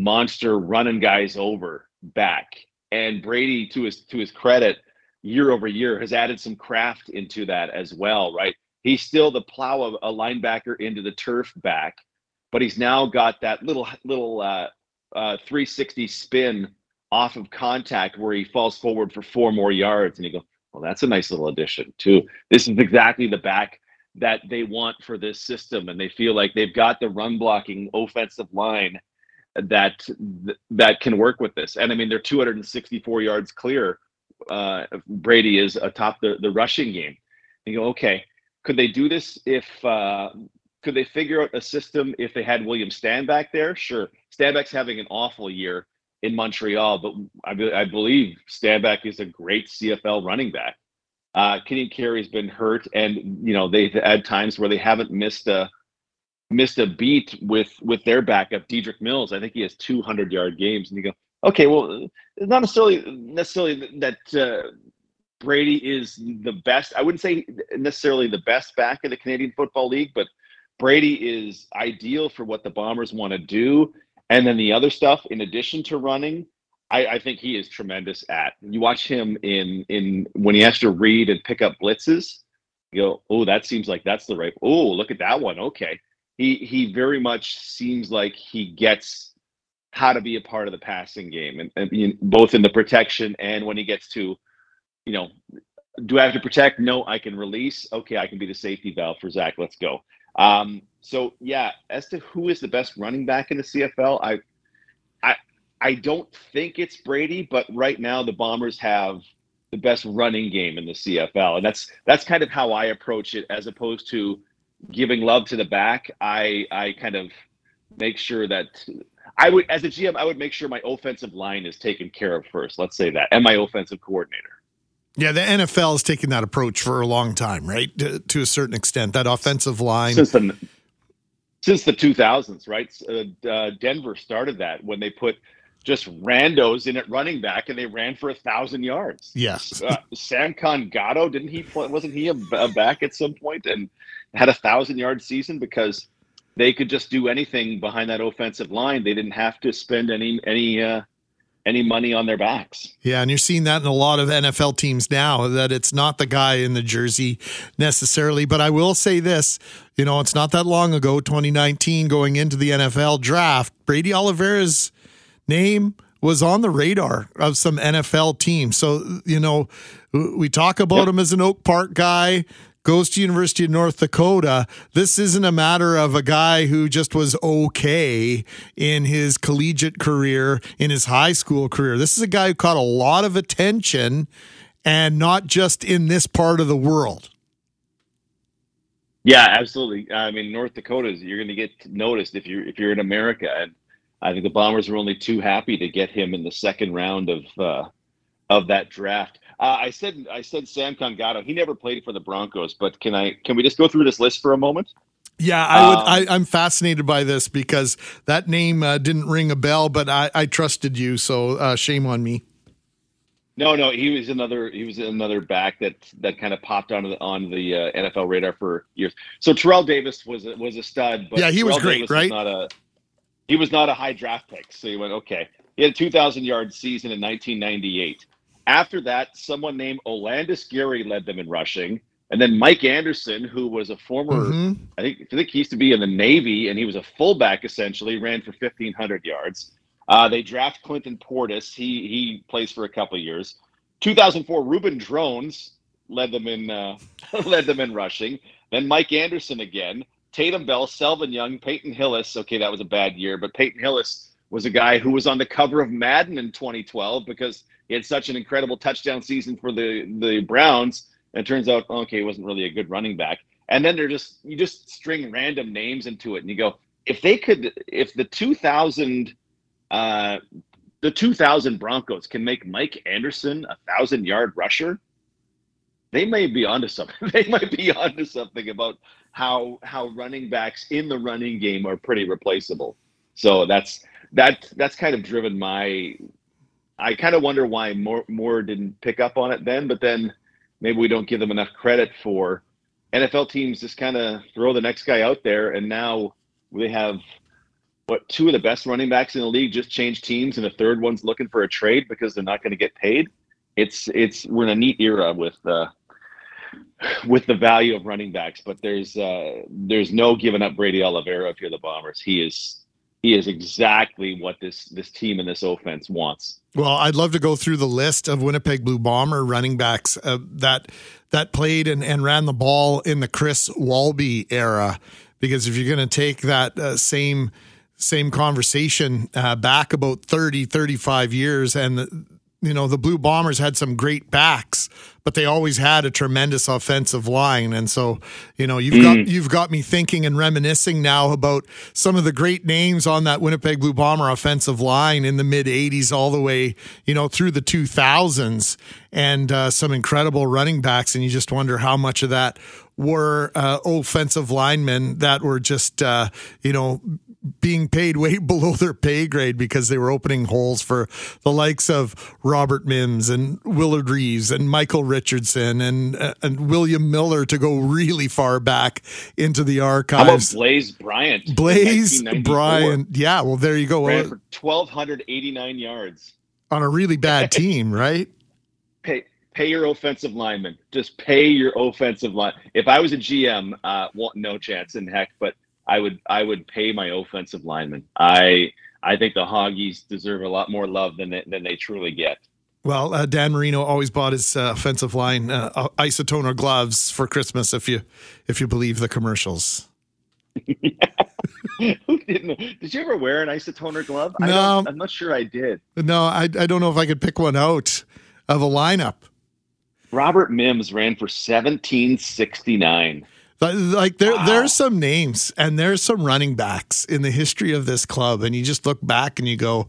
monster running guys over back. And Brady, to his to his credit, year over year has added some craft into that as well, right? He's still the plow of a linebacker into the turf back but he's now got that little little uh, uh, 360 spin off of contact where he falls forward for four more yards, and you go, well, that's a nice little addition too. This is exactly the back that they want for this system, and they feel like they've got the run blocking offensive line that that can work with this. And I mean, they're 264 yards clear. Uh, Brady is atop the the rushing game. And you go, okay, could they do this if uh, could they figure out a system if they had William Stanback there? Sure. Stanback's having an awful year in Montreal, but I, be, I believe Stanback is a great CFL running back. Uh, Ka'Deem Carey's been hurt, and you know they've had times where they haven't missed a missed a beat with with their backup, Dedrick Mills. I think he has 200 yard games, and you go, okay, well, not necessarily necessarily that uh, Brady is the best. I wouldn't say necessarily the best back in the Canadian Football League, but Brady is ideal for what the Bombers want to do. And then the other stuff, in addition to running, I, I, think he is tremendous at. You watch him in in when he has to read and pick up blitzes. You go, oh, that seems like that's the right. Oh, look at that one. Okay, he he very much seems like he gets how to be a part of the passing game, and, and both in the protection and when he gets to, you know, do I have to protect? No, I can release. Okay, I can be the safety valve for Zach. Let's go. Um, so yeah, as to who is the best running back in the CFL, I, I, I don't think it's Brady, but right now the Bombers have the best running game in the CFL, and that's that's kind of how I approach it, as opposed to giving love to the back. I I kind of make sure that I would, as a GM, I would make sure my offensive line is taken care of first. Let's say that, and my offensive coordinator. Yeah, the NFL has taken that approach for a long time, right? To, to a certain extent, that offensive line since the since the 2000s, right? Uh, uh, Denver started that when they put just randos in at running back, and they ran for a thousand yards. Yes, uh, Samkon Gado didn't he? Play, wasn't he a, a back at some point and had a thousand yard season because they could just do anything behind that offensive line. They didn't have to spend any any uh, any money on their backs. Yeah, and you're seeing that in a lot of NFL teams now that it's not the guy in the jersey necessarily. But I will say this you know, it's not that long ago, 2019, going into the NFL draft, Brady Oliveira's name was on the radar of some NFL teams. So, you know, we talk about yep. him as an Oak Park guy goes to University of North Dakota. This isn't a matter of a guy who just was okay in his collegiate career, in his high school career. This is a guy who caught a lot of attention and not just in this part of the world. Yeah, absolutely. I mean, North Dakota, you're going to get noticed if you're if you're in America, and I think the Bombers were only too happy to get him in the second round of uh, of that draft. Uh, I said I said Samkon Gado. He never played for the Broncos, but can I can we just go through this list for a moment? Yeah, I would. Um, I, I'm fascinated by this because that name uh, didn't ring a bell, but I, I trusted you, so uh, shame on me. No, no, he was another. He was another back that that kind of popped onto the on the uh, NFL radar for years. So Terrell Davis was a, was a stud, but Yeah, he was great, Davis right? not a he was not a high draft pick. So he went okay. He had a 2,000 yard season in 1998. After that, someone named Olandis Gary led them in rushing, and then Mike Anderson, who was a former Mhm. I think I think he used to be in the Navy, and he was a fullback essentially. Ran for fifteen hundred yards. Uh, they draft Clinton Portis. He he plays for a couple of years. 2004, Reuben Droughns led them in uh, led them in rushing. Then Mike Anderson again, Tatum Bell, Selvin Young, Peyton Hillis. Okay, that was a bad year, but Peyton Hillis was a guy who was on the cover of Madden in 2012 because he had such an incredible touchdown season for the the Browns. And it turns out, okay, he wasn't really a good running back. And then they're just you just string random names into it, and you go, if they could, if the 2000, uh, the 2000 Broncos can make Mike Anderson a thousand yard rusher, they may be onto something. they might be onto something about how how running backs in the running game are pretty replaceable. So that's that that's kind of driven my. I kind of wonder why more more didn't pick up on it then, but then maybe we don't give them enough credit for NFL teams just kind of throw the next guy out there, and now we have what two of the best running backs in the league just changed teams, and the third one's looking for a trade because they're not going to get paid. It's it's we're in a neat era with uh, with the value of running backs, but there's uh, there's no giving up Brady Oliveira if you're the Bombers. He is he is exactly what this this team and this offense wants. Well, I'd love to go through the list of Winnipeg Blue Bomber running backs uh, that that played and, and ran the ball in the Chris Walby era. Because if you're going to take that uh, same same conversation uh, back about 30, 35 years, and you know the Blue Bombers had some great backs, but they always had a tremendous offensive line, and so you know you've got you've got me thinking and reminiscing now about some of the great names on that Winnipeg Blue Bomber offensive line in the mid '80s, all the way you know through the 2000s, and uh, some incredible running backs, and you just wonder how much of that were uh, offensive linemen that were just uh, you know being paid way below their pay grade because they were opening holes for the likes of Robert Mims and Willard Reeves and Michael Richardson and uh, and William Miller to go really far back into the archives. Blaise Bryant? Blaise Bryant, yeah. Well, there you go. ran for 1,289 yards. on a really bad team, right? pay pay your offensive lineman. Just pay your offensive line. If I was a GM, uh, well, no chance in heck, but I would I would pay my offensive lineman. I I think the Hoggies deserve a lot more love than they, than they truly get. Well, uh, Dan Marino always bought his uh, offensive line uh, uh, isotoner gloves for Christmas. If you if you believe the commercials. Who didn't? Did you ever wear an isotoner glove? I No. don't, I'm not sure I did. No, I I don't know if I could pick one out of a lineup. Robert Mims ran for 1769. Like there, Wow. there's some names and there's some running backs in the history of this club, and you just look back and you go,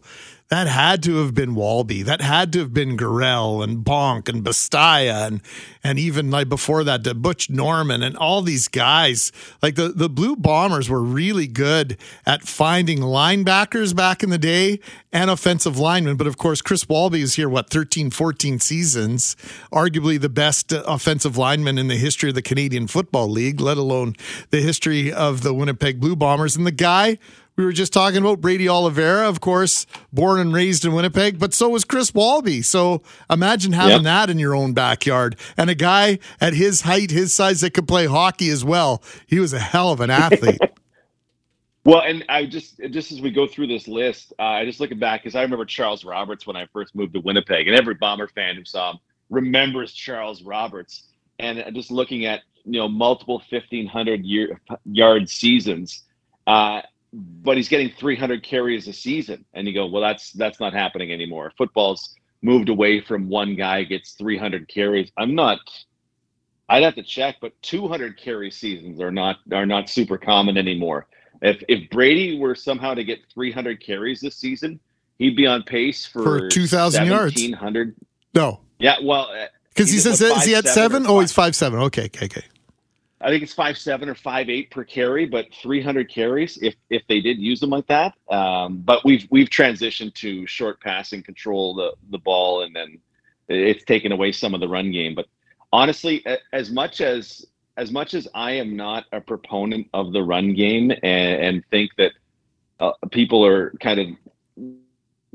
that had to have been Walby, that had to have been Garel and Bonk and Bastaja and and even like before that, the Butch Norman and all these guys. Like the the Blue Bombers were really good at finding linebackers back in the day and offensive linemen. But of course, Chris Walby is here, what, 13, 14 seasons, arguably the best offensive lineman in the history of the Canadian Football League, let alone the history of the Winnipeg Blue Bombers. And the guy we were just talking about, Brady Oliveira, of course, born and raised in Winnipeg, but so was Chris Walby. So imagine having Yep. that in your own backyard. And a guy at his height, his size, that could play hockey as well. He was a hell of an athlete. Well, and I just just as we go through this list, uh, I just looking back because I remember Charles Roberts when I first moved to Winnipeg, and every Bomber fan who saw him remembers Charles Roberts. And just looking at you know multiple fifteen hundred year yard seasons, uh, but he's getting three hundred carries a season, and you go, well, that's that's not happening anymore. Football's moved away from one guy gets three hundred carries. I'm not. I'd have to check, but 200 carry seasons are not are not super common anymore. If if Brady were somehow to get 300 carries this season, he'd be on pace for, For 2,000 yards. 1,700. no. Yeah, well, uh, Because he says, he at 5'7" seven? Oh, he's five seven. Okay, okay, okay. I think it's five seven or five eight per carry, but 300 carries if if they did use them like that. Um, but we've we've transitioned to short passing, control the the ball, and then it's taken away some of the run game. But honestly, as much as as much as I am not a proponent of the run game and, and think that uh, people are kind of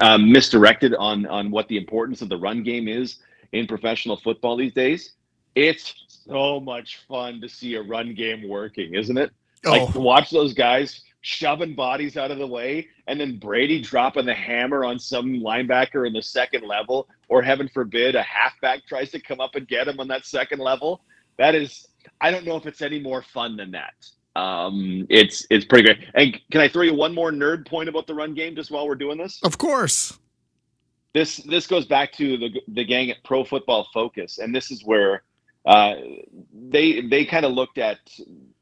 uh, misdirected on on what the importance of the run game is in professional football these days, it's so much fun to see a run game working, isn't it? Oh. Like watch those guys shoving bodies out of the way, and then Brady dropping the hammer on some linebacker in the second level, or heaven forbid, a halfback tries to come up and get him on that second level. That is, I don't know if it's any more fun than that. Um, it's it's pretty great. And can I throw you one more nerd point about the run game just while we're doing this? Of course. This this goes back to the the gang at Pro Football Focus, and this is where uh, they they kind of looked at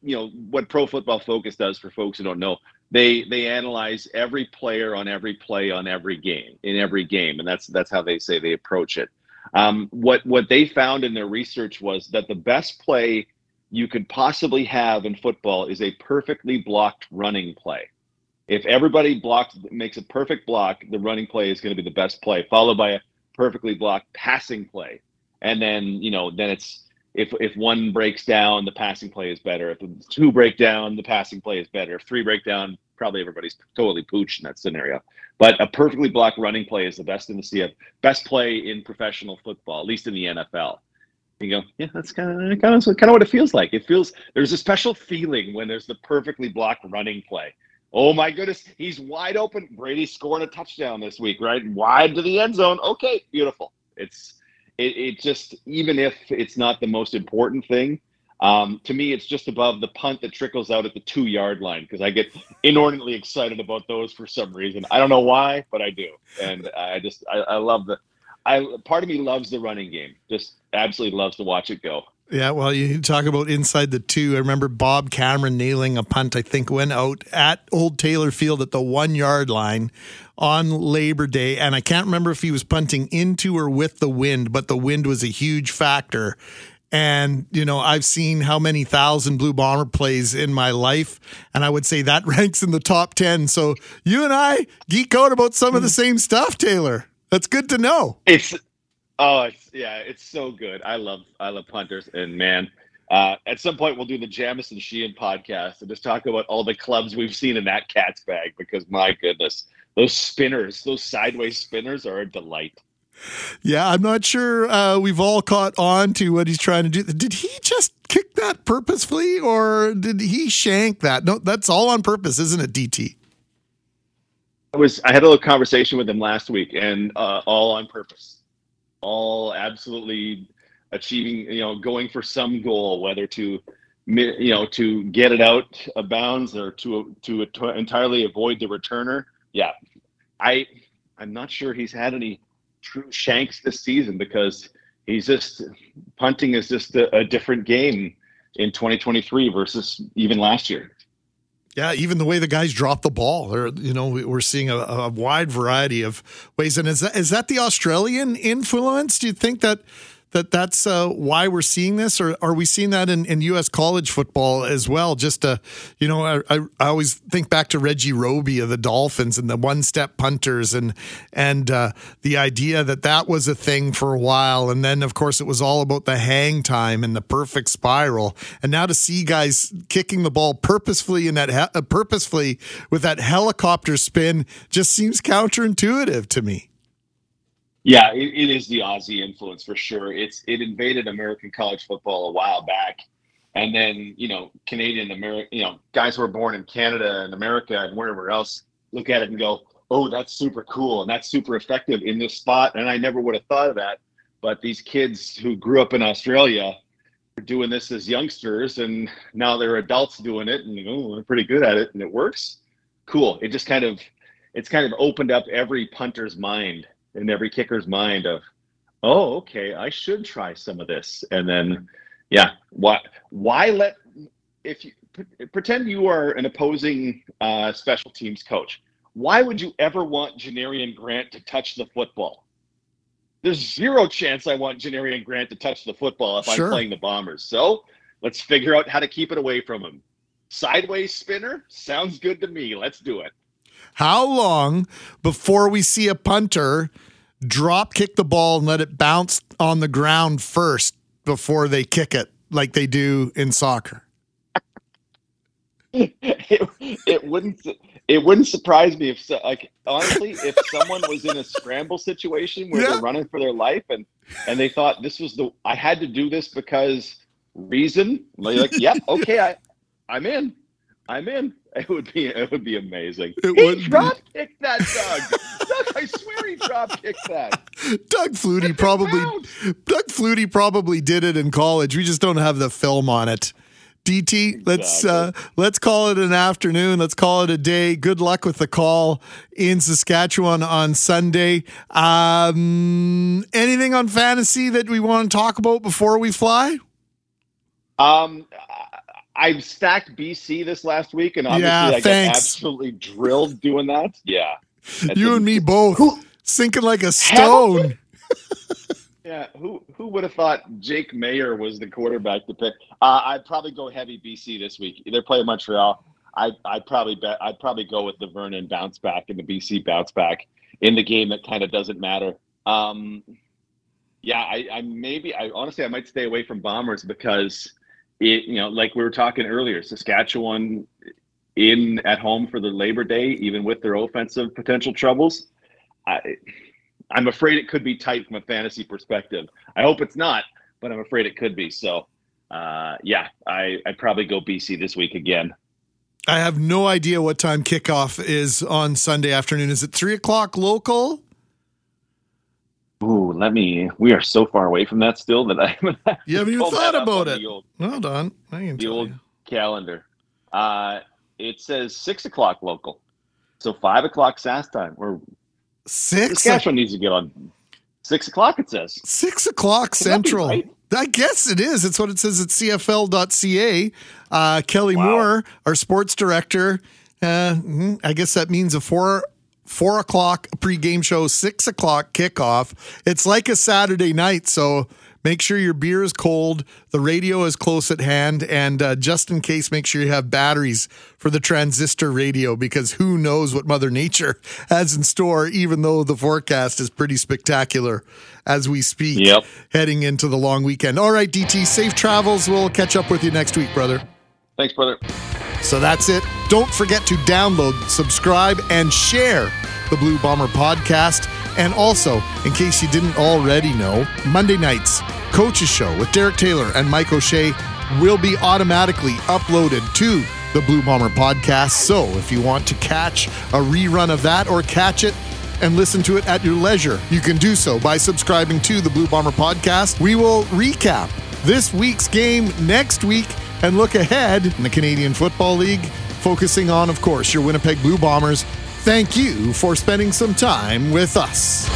you know what Pro Football Focus does for folks who don't know. They they analyze every player on every play on every game in every game, and that's that's how they say they approach it. Um, what what they found in their research was that the best play you could possibly have in football is a perfectly blocked running play. If everybody blocks makes a perfect block, the running play is going to be the best play, followed by a perfectly blocked passing play, and then you know then it's if if one breaks down, the passing play is better. If two break down, the passing play is better. If three break down, probably everybody's totally pooched in that scenario. But a perfectly blocked running play is the best in the CF, best play in professional football, at least in the NFL. You go, yeah, that's kind of kind of kind of what it feels like. It feels there's a special feeling when there's the perfectly blocked running play. Oh my goodness, he's wide open. Brady's scoring a touchdown this week, right? Wide to the end zone. Okay, beautiful. It's it, it just even if it's not the most important thing um, to me it's just above the punt that trickles out at the two yard line because i get inordinately excited about those for some reason. I don't know why but i do. And i just i, I love the i part of me loves the running game just absolutely loves to watch it go yeah, well, you talk about inside the two. I remember Bob Cameron nailing a punt, I think, went out at Old Taylor Field at the one yard line on Labor Day. And I can't remember if he was punting into or with the wind, but the wind was a huge factor. And, you know, I've seen how many thousand Blue Bomber plays in my life. And I would say that ranks in the top 10. So you and I geek out about some of the hmm. same stuff, Taylor. That's good to know. It's Oh, it's, yeah, it's so good. I love I love punters, and man, uh, at some point we'll do the Jamieson Sheahan podcast and just talk about all the clubs we've seen in that cat's bag because my goodness, those spinners, those sideways spinners are a delight. Yeah, I'm not sure uh, we've all caught on to what he's trying to do. Did he just kick that purposefully, or did he shank that? No, that's all on purpose, isn't it, DT? I was I had a little conversation with him last week, and uh, all on purpose all absolutely achieving, you know, going for some goal, whether to, you know, to get it out of bounds or to to, entirely avoid the returner. Yeah, I I'm not sure he's had any true shanks this season because he's just punting is just a, a different game in 2023 versus even last year. Yeah, even the way the guys drop the ball, or you know, we're seeing a, a, wide variety of ways. And is that is that the Australian influence? Do you think that that that's uh, why we're seeing this, or are we seeing that in, in U.S. college football as well? Just uh, you know, I, I, I always think back to Reggie Roby of the Dolphins and the one-step punters, and and uh, the idea that that was a thing for a while, and then of course it was all about the hang time and the perfect spiral, and now to see guys kicking the ball purposefully in that he- uh, purposefully with that helicopter spin just seems counterintuitive to me. Yeah, it, it is the Aussie influence for sure. It's it invaded American college football a while back, and then you know Canadian American, you know guys who are born in Canada and America and wherever else look at it and go, oh, that's super cool and that's super effective in this spot. And I never would have thought of that. But these kids who grew up in Australia are doing this as youngsters, and now they're adults doing it, and oh, they're pretty good at it, and it works. Cool. It just kind of it's kind of opened up every punter's mind in every kicker's mind of, oh, okay, I should try some of this. And then, yeah, why why let if you pretend you are an opposing uh, special teams coach, why would you ever want Janarion Grant to touch the football? There's zero chance I want Janarion Grant to touch the football if sure. I'm playing the Bombers. So Let's figure out how to keep it away from him. Sideways spinner sounds good to me. Let's do it. How long before we see a punter drop kick the ball and let it bounce on the ground first before they kick it like they do in soccer? it, it wouldn't it wouldn't surprise me if so, like honestly if someone was in a scramble situation where Yeah. they're running for their life and and they thought this was the I had to do this because reason like, like yep okay I I'm in I'm in it would be it would be amazing It he drop kicked that Doug Doug I swear he drop kicked that Doug Flutie probably Doug Flutie probably did it in college. We just don't have the film on it. DT, let's uh, let's call it an afternoon. Let's call it a day. Good luck with the call in Saskatchewan on Sunday. Um, anything on fantasy that we want to talk about before we fly? Um, I stacked BC this last week, and obviously Yeah, I got absolutely drilled doing that. Yeah, You and me both sinking like a stone. Yeah, who who would have thought Jake Maier was the quarterback to pick? Uh, I'd probably go heavy BC this week. They're playing Montreal. I I'd probably bet I'd probably go with the Vernon bounce back and the BC bounce back in the game that kind of doesn't matter. Um, yeah, I, I maybe I honestly I might stay away from Bombers because it you know like we were talking earlier, Saskatchewan in at home for the Labor Day, even with their offensive potential troubles. I, I'm afraid it could be tight from a fantasy perspective. I hope it's not, but I'm afraid it could be. So, uh, yeah, I I'd probably go BC this week again. I have no idea what time kickoff is on Sunday afternoon. Is it three o'clock local? Ooh, let me. We are so far away from that still that I haven't. You haven't even thought about it. Old, Hold on. I can the old you. calendar. Uh, it says six o'clock local, so five o'clock SAS time. Or Six Saskatchewan needs to get on six o'clock. It says. Six o'clock be central. right? I guess it is. It's what it says at CFL.ca. Uh, Kelly Moore, our sports director. Uh, mhm, I guess that means a four four o'clock pregame show, six o'clock kickoff. It's like a Saturday night, so make sure your beer is cold, the radio is close at hand, and uh, just in case, make sure you have batteries for the transistor radio because who knows what Mother Nature has in store, even though the forecast is pretty spectacular as we speak Yep. heading into the long weekend. All right, DT, safe travels. We'll catch up with you next week, brother. Thanks, brother. So that's it. Don't forget to download, subscribe, and share the Blue Bomber podcast. And also, in case you didn't already know, Monday nights, Coach's Show with Derek Taylor and Mike O'Shea will be automatically uploaded to the Blue Bomber podcast. So if you want to catch a rerun of that or catch it, and listen to it at your leisure. You can do so by subscribing to the Blue Bomber podcast. We will recap this week's game next week and look ahead in the Canadian Football League, focusing on, of course, your Winnipeg Blue Bombers. Thank you for spending some time with us.